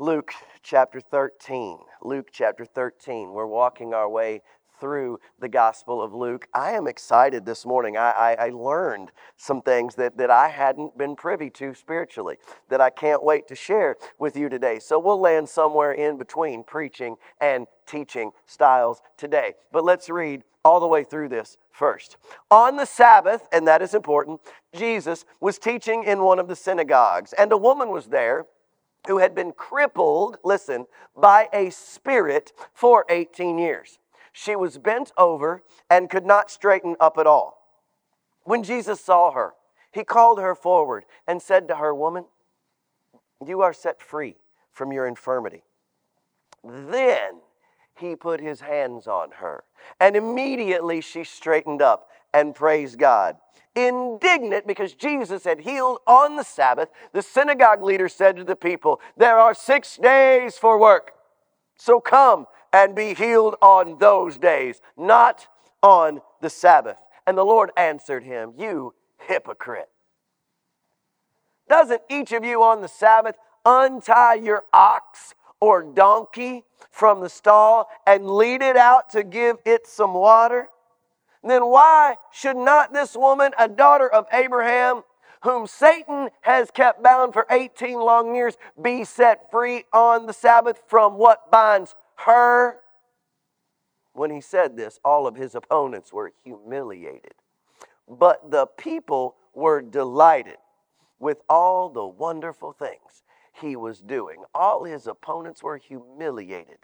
Luke chapter 13. Luke chapter 13. We're walking our way through the Gospel of Luke. I am excited this morning. I, I, I, learned some things that, that I hadn't been privy to spiritually that I can't wait to share with you today. So we'll land somewhere in between preaching and teaching styles today. But let's read all the way through this first. On the Sabbath, and that is important, Jesus was teaching in one of the synagogues, and a woman was there who had been crippled, listen, by a spirit for 18 years. She was bent over and could not straighten up at all. When Jesus saw her, he called her forward and said to her, Woman, you are set free from your infirmity. Then he put his hands on her, and immediately she straightened up and praised God indignant because Jesus had healed on the Sabbath, the synagogue leader said to the people, There are six days for work. So come and be healed on those days, not on the Sabbath. And the Lord answered him, You hypocrite. Doesn't each of you on the Sabbath untie your ox or donkey from the stall and lead it out to give it some water? then why should not this woman, a daughter of Abraham, whom Satan has kept bound for 18 long years, be set free on the Sabbath from what binds her? When he said this, all of his opponents were humiliated. But the people were delighted with all the wonderful things he was doing. All his opponents were humiliated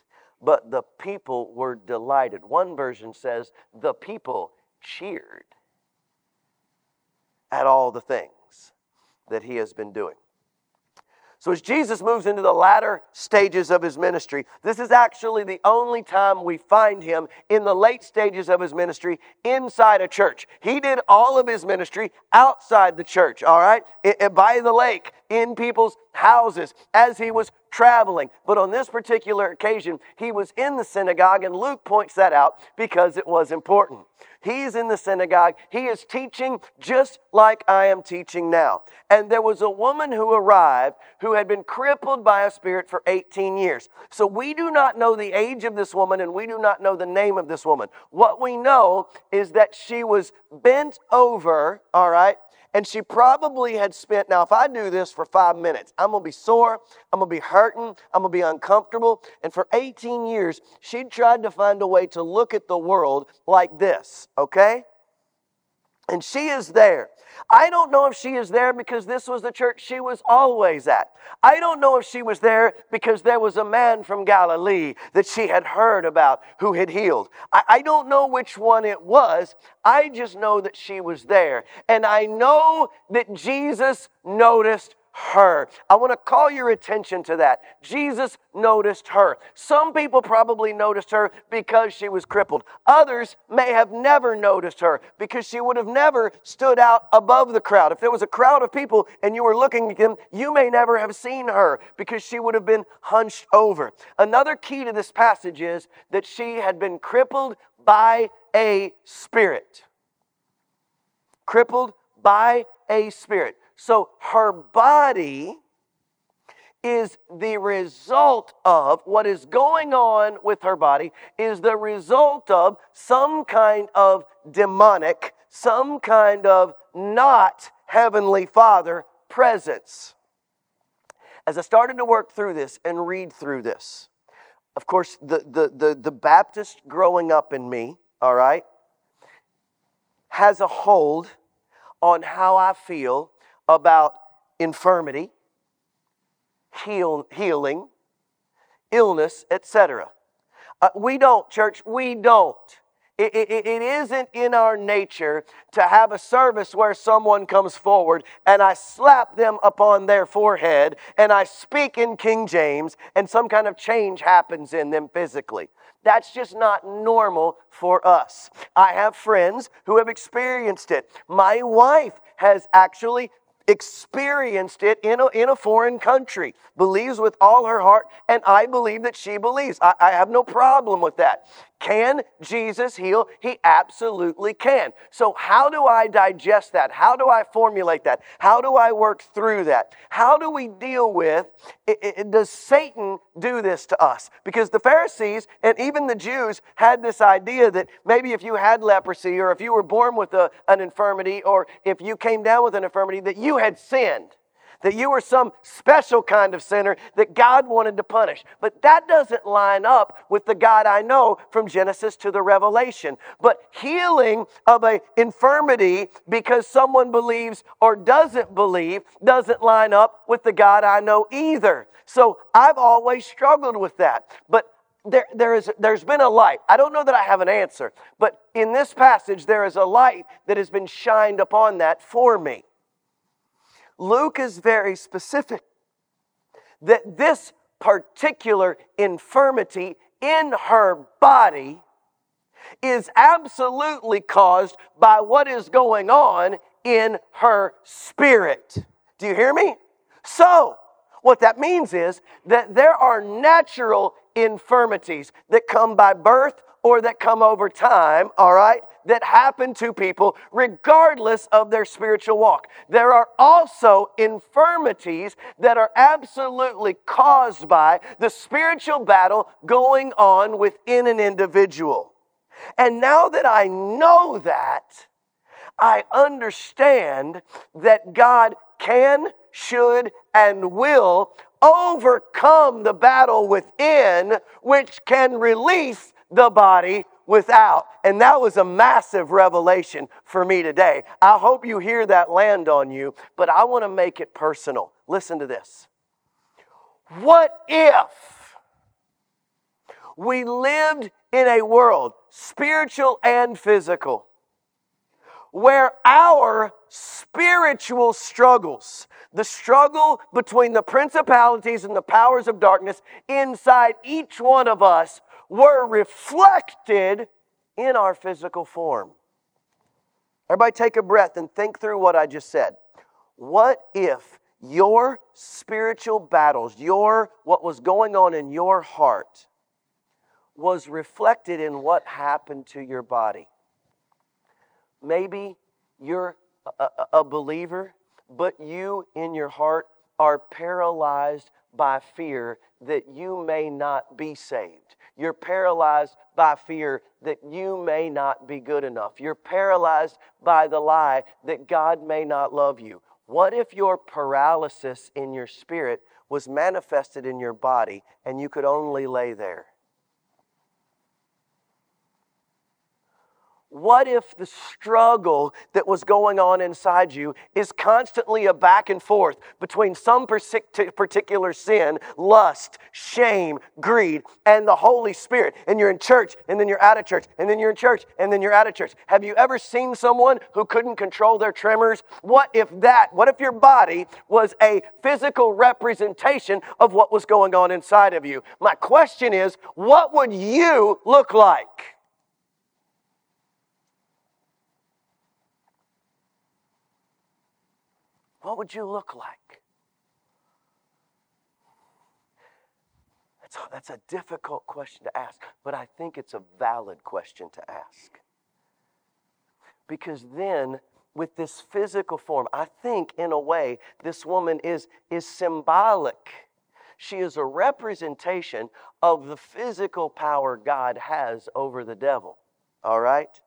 but the people were delighted. One version says the people cheered at all the things that he has been doing. So, as Jesus moves into the latter stages of his ministry, this is actually the only time we find him in the late stages of his ministry inside a church. He did all of his ministry outside the church, all right, by the lake, in people's houses, as he was traveling. But on this particular occasion, he was in the synagogue, and Luke points that out because it was important. He's in the synagogue. He is teaching just like I am teaching now. And there was a woman who arrived who had been crippled by a spirit for 18 years. So we do not know the age of this woman and we do not know the name of this woman. What we know is that she was bent over, all right, and she probably had spent, now, if I do this for five minutes, I'm gonna be sore, I'm gonna be hurting, I'm gonna be uncomfortable. And for 18 years, she tried to find a way to look at the world like this, okay? And she is there. I don't know if she is there because this was the church she was always at. I don't know if she was there because there was a man from Galilee that she had heard about who had healed. I, I don't know which one it was. I just know that she was there. And I know that Jesus noticed her. I want to call your attention to that. Jesus noticed her. Some people probably noticed her because she was crippled. Others may have never noticed her because she would have never stood out above the crowd. If there was a crowd of people and you were looking at them, you may never have seen her because she would have been hunched over. Another key to this passage is that she had been crippled by a spirit. Crippled by a spirit. So her body is the result of what is going on with her body, is the result of some kind of demonic, some kind of not heavenly Father presence. As I started to work through this and read through this, of course, the, the, the, the Baptist growing up in me, all right, has a hold on how I feel about infirmity, heal, healing, illness, etc. Uh, we don't, church, we don't. It, it, it isn't in our nature to have a service where someone comes forward and I slap them upon their forehead and I speak in King James and some kind of change happens in them physically. That's just not normal for us. I have friends who have experienced it. My wife has actually experienced it in a, in a foreign country, believes with all her heart, and I believe that she believes. I, I have no problem with that. Can Jesus heal? He absolutely can. So, how do I digest that? How do I formulate that? How do I work through that? How do we deal with it, it, does Satan do this to us? Because the Pharisees and even the Jews had this idea that maybe if you had leprosy or if you were born with a, an infirmity or if you came down with an infirmity, that you had sinned that you were some special kind of sinner that God wanted to punish. But that doesn't line up with the God I know from Genesis to the Revelation. But healing of an infirmity because someone believes or doesn't believe doesn't line up with the God I know either. So I've always struggled with that. But there, there is, there's been a light. I don't know that I have an answer, but in this passage, there is a light that has been shined upon that for me. Luke is very specific that this particular infirmity in her body is absolutely caused by what is going on in her spirit. Do you hear me? So, what that means is that there are natural infirmities that come by birth or that come over time, all right, that happen to people regardless of their spiritual walk. There are also infirmities that are absolutely caused by the spiritual battle going on within an individual. And now that I know that, I understand that God can, should, and will overcome the battle within, which can release the body without. And that was a massive revelation for me today. I hope you hear that land on you, but I want to make it personal. Listen to this. What if we lived in a world, spiritual and physical, where our spiritual struggles, the struggle between the principalities and the powers of darkness inside each one of us were reflected in our physical form. Everybody take a breath and think through what I just said. What if your spiritual battles, your what was going on in your heart was reflected in what happened to your body? Maybe you're a, a, believer, but you in your heart are paralyzed by fear that you may not be saved. You're paralyzed by fear that you may not be good enough. You're paralyzed by the lie that God may not love you. What if your paralysis in your spirit was manifested in your body and you could only lay there? What if the struggle that was going on inside you is constantly a back and forth between some particular sin, lust, shame, greed, and the Holy Spirit? And you're in church, and then you're out of church, and then you're in church, and then you're out of church. Have you ever seen someone who couldn't control their tremors? What if that, what if your body was a physical representation of what was going on inside of you? My question is, what would you look like? What would you look like? That's a, that's a difficult question to ask, but I think it's a valid question to ask. Because then, with this physical form, I think in a way this woman is, is symbolic. She is a representation of the physical power God has over the devil. All right?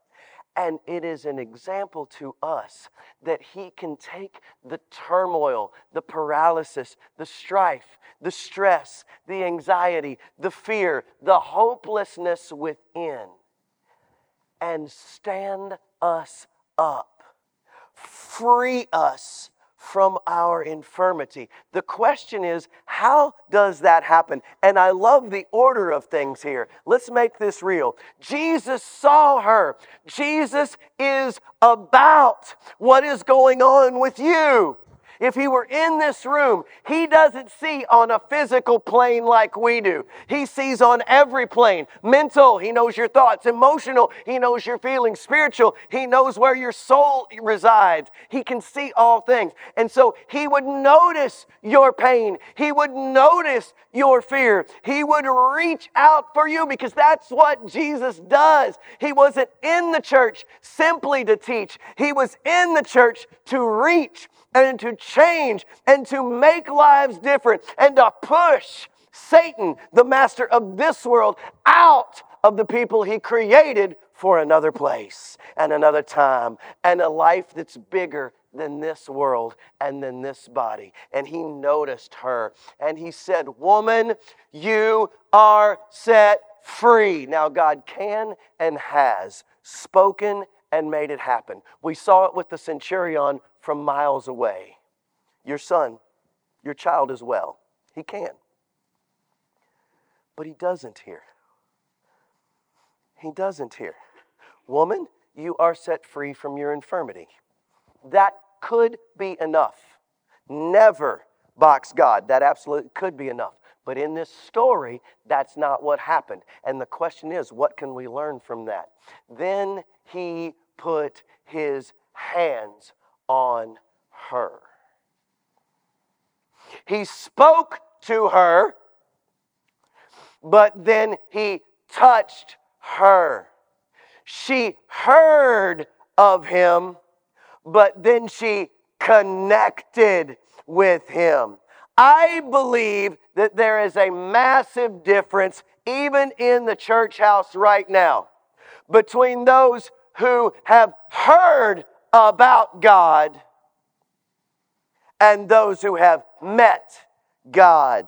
And it is an example to us that He can take the turmoil, the paralysis, the strife, the stress, the anxiety, the fear, the hopelessness within, and stand us up, free us from our infirmity. The question is, how does that happen? And I love the order of things here. Let's make this real. Jesus saw her. Jesus is about what is going on with you. If he were in this room, he doesn't see on a physical plane like we do. He sees on every plane mental, he knows your thoughts, emotional, he knows your feelings, spiritual, he knows where your soul resides. He can see all things. And so he would notice your pain, he would notice your fear, he would reach out for you because that's what Jesus does. He wasn't in the church simply to teach, he was in the church to reach and to change and to make lives different and to push Satan, the master of this world, out of the people he created for another place and another time and a life that's bigger than this world and than this body. And he noticed her and he said, Woman, you are set free. Now, God can and has spoken and made it happen. We saw it with the centurion from miles away. Your son, your child as well. He can. But he doesn't here. He doesn't here. Woman, you are set free from your infirmity. That could be enough. Never box God. That absolutely could be enough. But in this story, that's not what happened. And the question is, what can we learn from that? Then he put his hands on her. He spoke to her, but then he touched her. She heard of him, but then she connected with him. I believe that there is a massive difference, even in the church house right now, between those who have heard about God and those who have met God.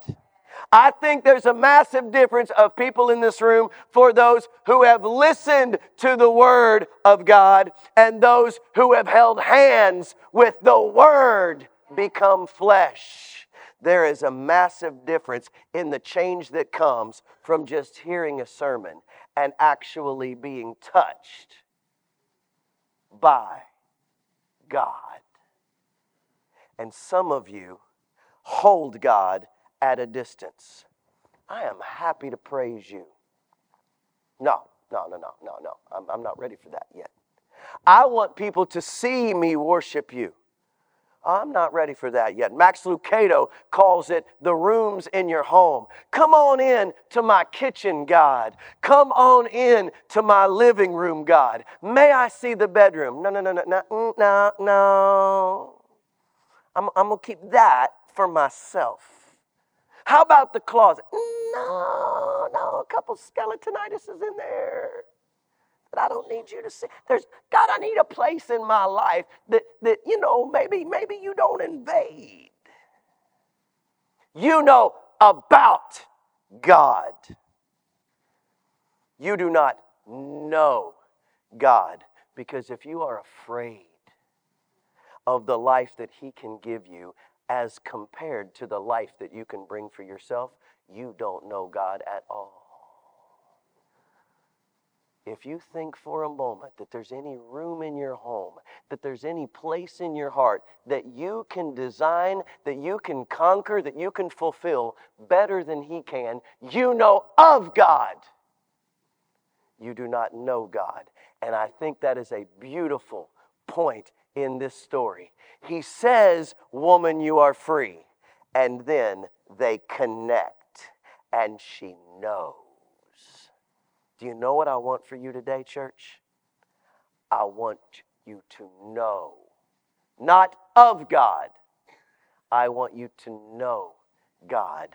I think there's a massive difference of people in this room for those who have listened to the Word of God and those who have held hands with the Word become flesh. There is a massive difference in the change that comes from just hearing a sermon and actually being touched by God. And some of you hold God at a distance. I am happy to praise you. No, no, no, no, no, no. I'm, I'm not ready for that yet. I want people to see me worship you. I'm not ready for that yet. Max Lucado calls it the rooms in your home. Come on in to my kitchen, God. Come on in to my living room, God. May I see the bedroom? No, no, no, no, no, mm, no, no. I'm, I'm going to keep that for myself. How about the closet? No, no, a couple skeletonitis is in there that I don't need you to see. There's God, I need a place in my life that, that you know, maybe, maybe you don't invade. You know about God. You do not know God because if you are afraid of the life that He can give you as compared to the life that you can bring for yourself, you don't know God at all if you think for a moment that there's any room in your home, that there's any place in your heart that you can design, that you can conquer, that you can fulfill better than He can, you know of God. You do not know God. And I think that is a beautiful point in this story. He says, Woman, you are free. And then they connect, and she knows. Do you know what I want for you today, church? I want you to know, not of God. I want you to know God.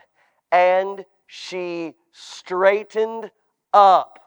And she straightened up.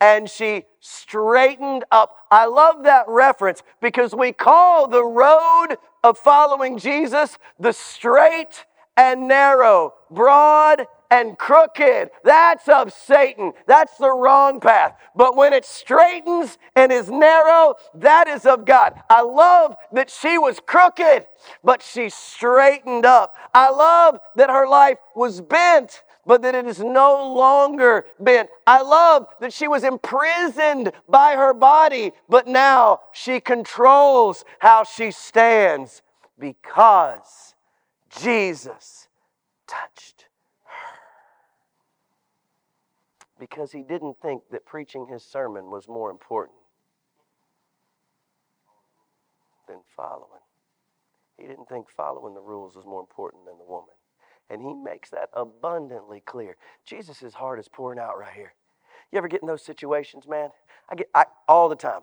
And she straightened up. I love that reference because we call the road of following Jesus the straight and narrow, broad and crooked. That's of Satan. That's the wrong path. But when it straightens and is narrow, that is of God. I love that she was crooked, but she straightened up. I love that her life was bent, but that it is no longer bent. I love that she was imprisoned by her body, but now she controls how she stands because Jesus touched her. Because he didn't think that preaching his sermon was more important than following. He didn't think following the rules was more important than the woman. And he makes that abundantly clear. Jesus' heart is pouring out right here. You ever get in those situations, man? I get I, all the time.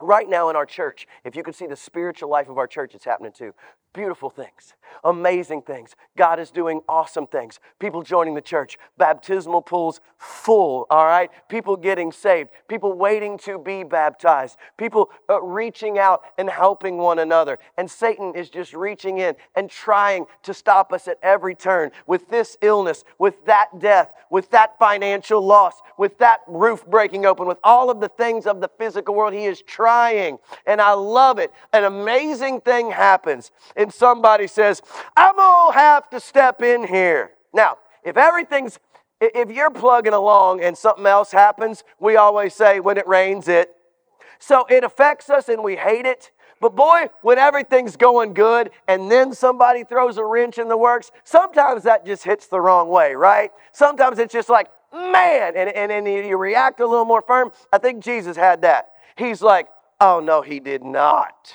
Right now in our church, if you could see the spiritual life of our church, it's happening too. Beautiful things, amazing things. God is doing awesome things. People joining the church, baptismal pools full, all right? People getting saved, people waiting to be baptized, people uh, reaching out and helping one another. And Satan is just reaching in and trying to stop us at every turn with this illness, with that death, with that financial loss, with that roof breaking open, with all of the things of the physical world. He is trying. And I love it. An amazing thing happens and somebody says, I'm going to have to step in here. Now, if everything's, if you're plugging along and something else happens, we always say, when it rains, it. So it affects us and we hate it. But boy, when everything's going good and then somebody throws a wrench in the works, sometimes that just hits the wrong way, right? Sometimes it's just like, man, and, and, and you react a little more firm. I think Jesus had that. He's like, oh no, he did not.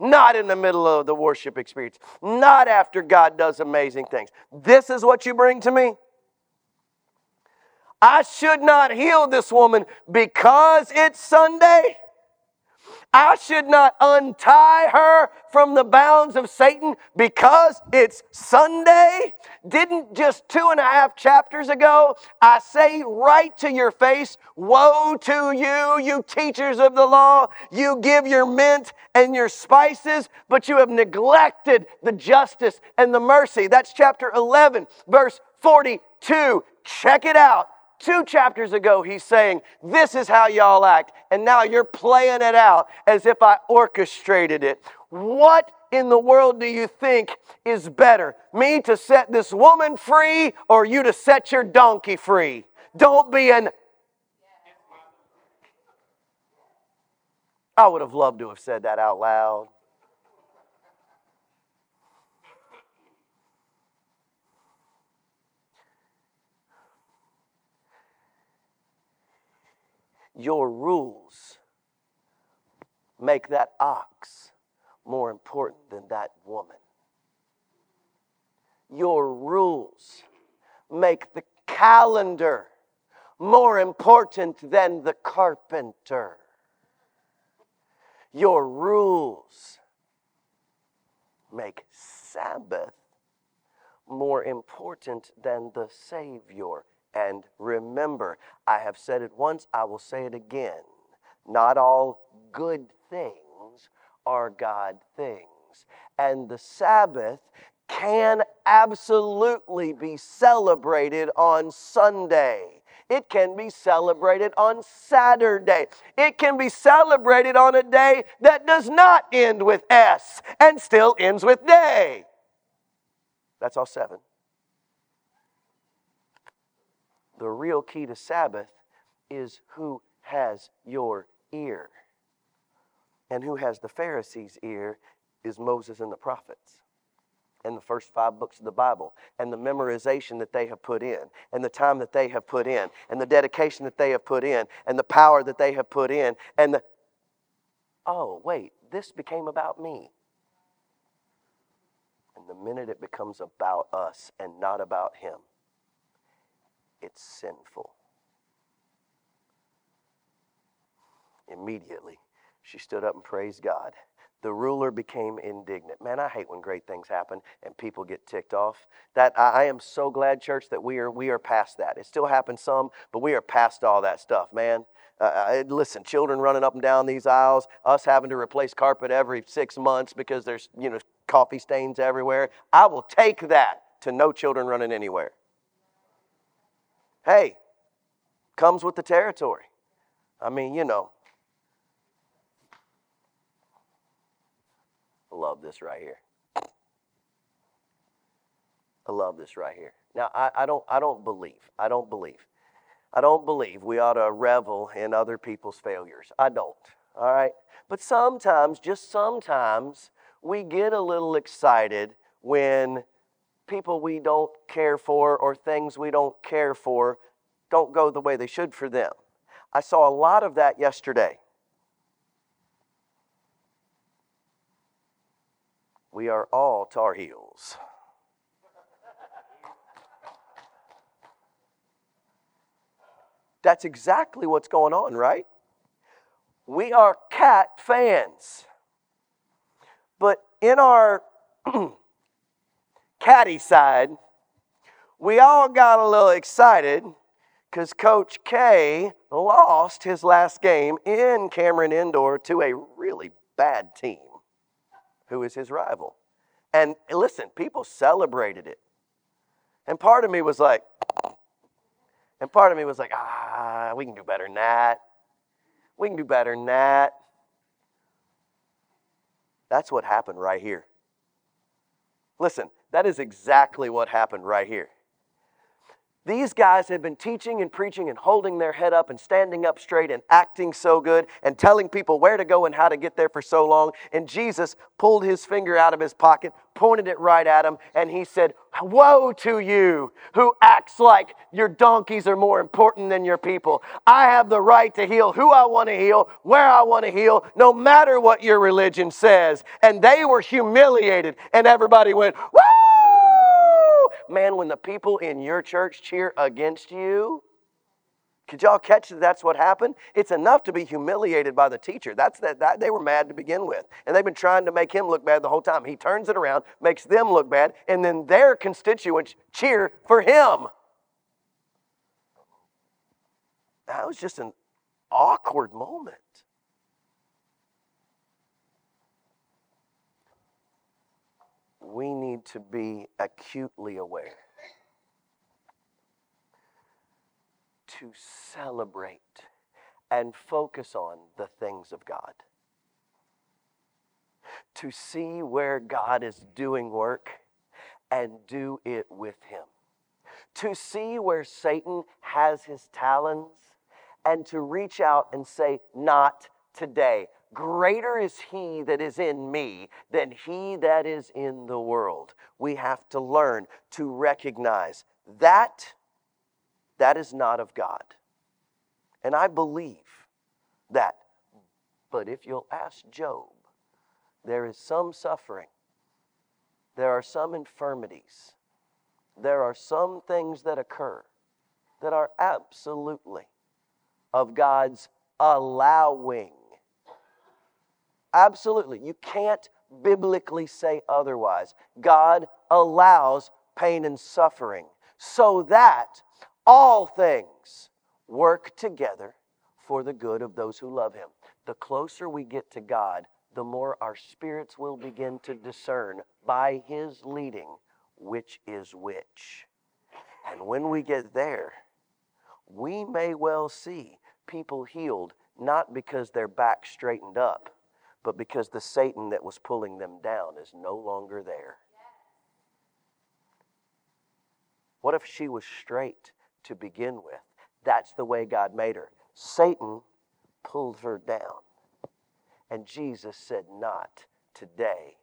Not in the middle of the worship experience. Not after God does amazing things. This is what you bring to me? I should not heal this woman because it's Sunday. I should not untie her from the bounds of Satan because it's Sunday. Didn't just two and a half chapters ago I say right to your face, Woe to you, you teachers of the law! You give your mint and your spices, but you have neglected the justice and the mercy. That's chapter 11, verse 42. Check it out. Two chapters ago, he's saying, This is how y'all act. And now you're playing it out as if I orchestrated it. What in the world do you think is better? Me to set this woman free or you to set your donkey free? Don't be an. I would have loved to have said that out loud. Your rules make that ox more important than that woman. Your rules make the calendar more important than the carpenter. Your rules make Sabbath more important than the Savior. And remember, I have said it once, I will say it again. Not all good things are God things. And the Sabbath can absolutely be celebrated on Sunday. It can be celebrated on Saturday. It can be celebrated on a day that does not end with S and still ends with day. That's all seven. The real key to Sabbath is who has your ear. And who has the Pharisees' ear is Moses and the prophets and the first five books of the Bible, and the memorization that they have put in, and the time that they have put in, and the dedication that they have put in, and the power that they have put in, and the oh, wait, this became about me. And the minute it becomes about us and not about Him, it's sinful. Immediately, she stood up and praised God. The ruler became indignant. Man, I hate when great things happen and people get ticked off. That I, am so glad, church, that we are we are past that. It still happens some, but we are past all that stuff, man. Uh, uh listen, children running up and down these aisles, us having to replace carpet every six months because there's you know coffee stains everywhere. I will take that to no children running anywhere. Hey, comes with the territory. I mean, you know. I love this right here. I love this right here. Now, I, I, don't, I don't believe, I don't believe, I don't believe we ought to revel in other people's failures. I don't, all right? But sometimes, just sometimes, we get a little excited when people we don't care for or things we don't care for don't go the way they should for them. I saw a lot of that yesterday. We are all Tar Heels. That's exactly what's going on, right? We are cat fans. But in our catty side, we all got a little excited because Coach K lost his last game in Cameron Indoor to a really bad team who is his rival. And listen, people celebrated it. And part of me was like, and part of me was like, ah, we can do better than that. We can do better than that. That's what happened right here. Listen, that is exactly what happened right here. These guys had been teaching and preaching and holding their head up and standing up straight and acting so good and telling people where to go and how to get there for so long. And Jesus pulled his finger out of his pocket, pointed it right at him, and he said, Woe to you who acts like your donkeys are more important than your people. I have the right to heal who I want to heal, where I want to heal, no matter what your religion says. And they were humiliated, and everybody went, Woo! Man, when the people in your church cheer against you, could y'all catch that that's what happened? It's enough to be humiliated by the teacher. That's that, that they were mad to begin with. And they've been trying to make him look bad the whole time. He turns it around, makes them look bad, and then their constituents cheer for him. That was just an awkward moment. We need to be acutely aware to celebrate and focus on the things of God. To see where God is doing work and do it with Him. To see where Satan has his talons and to reach out and say, Not today. Greater is he that is in me than he that is in the world. We have to learn to recognize that that is not of God. And I believe that. But if you'll ask Job, there is some suffering, there are some infirmities, there are some things that occur that are absolutely of God's allowing. Absolutely. You can't biblically say otherwise. God allows pain and suffering so that all things work together for the good of those who love Him. The closer we get to God, the more our spirits will begin to discern by His leading which is which. And when we get there, we may well see people healed not because their back straightened up but because the Satan that was pulling them down is no longer there. What if she was straight to begin with? That's the way God made her. Satan pulled her down. And Jesus said, Not today.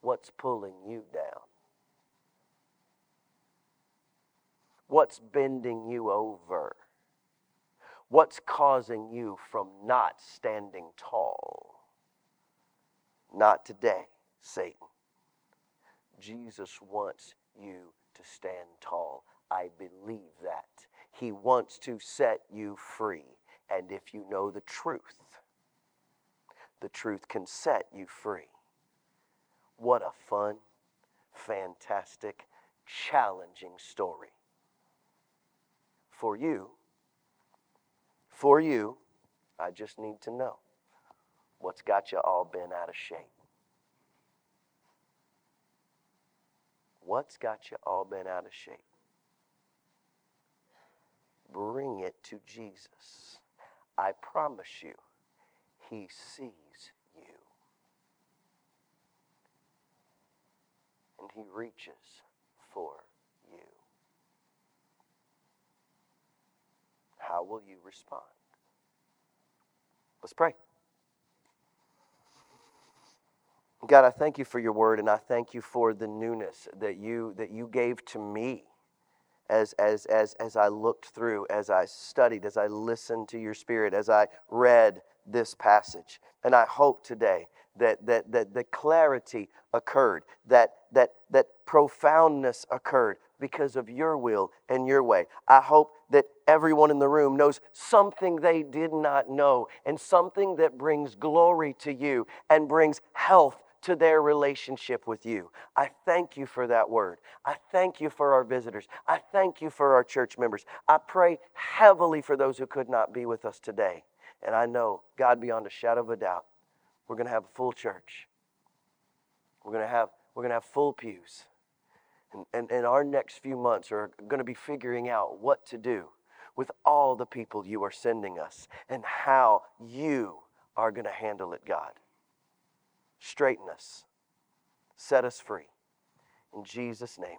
What's pulling you down? What's bending you over? What's causing you from not standing tall? Not today, Satan. Jesus wants you to stand tall. I believe that. He wants to set you free. And if you know the truth, the truth can set you free. What a fun, fantastic, challenging story. For you, for you, I just need to know what's got you all bent out of shape? What's got you all bent out of shape? Bring it to Jesus. I promise you, He sees you. And He reaches for you. How will you respond? Let's pray. God, I thank you for your word and I thank you for the newness that you that you gave to me as as as as I looked through, as I studied, as I listened to your spirit, as I read this passage. And I hope today that that that the clarity occurred, that that that profoundness occurred because of your will and your way. I hope that everyone in the room knows something they did not know and something that brings glory to you and brings health to their relationship with you. I thank you for that word. I thank you for our visitors. I thank you for our church members. I pray heavily for those who could not be with us today. And I know, God, beyond a shadow of a doubt, we're going to have a full church. We're going to have, we're going to have full pews. And, and, and our next few months are going to be figuring out what to do with all the people you are sending us and how you are going to handle it, God straighten us, set us free. In Jesus' name.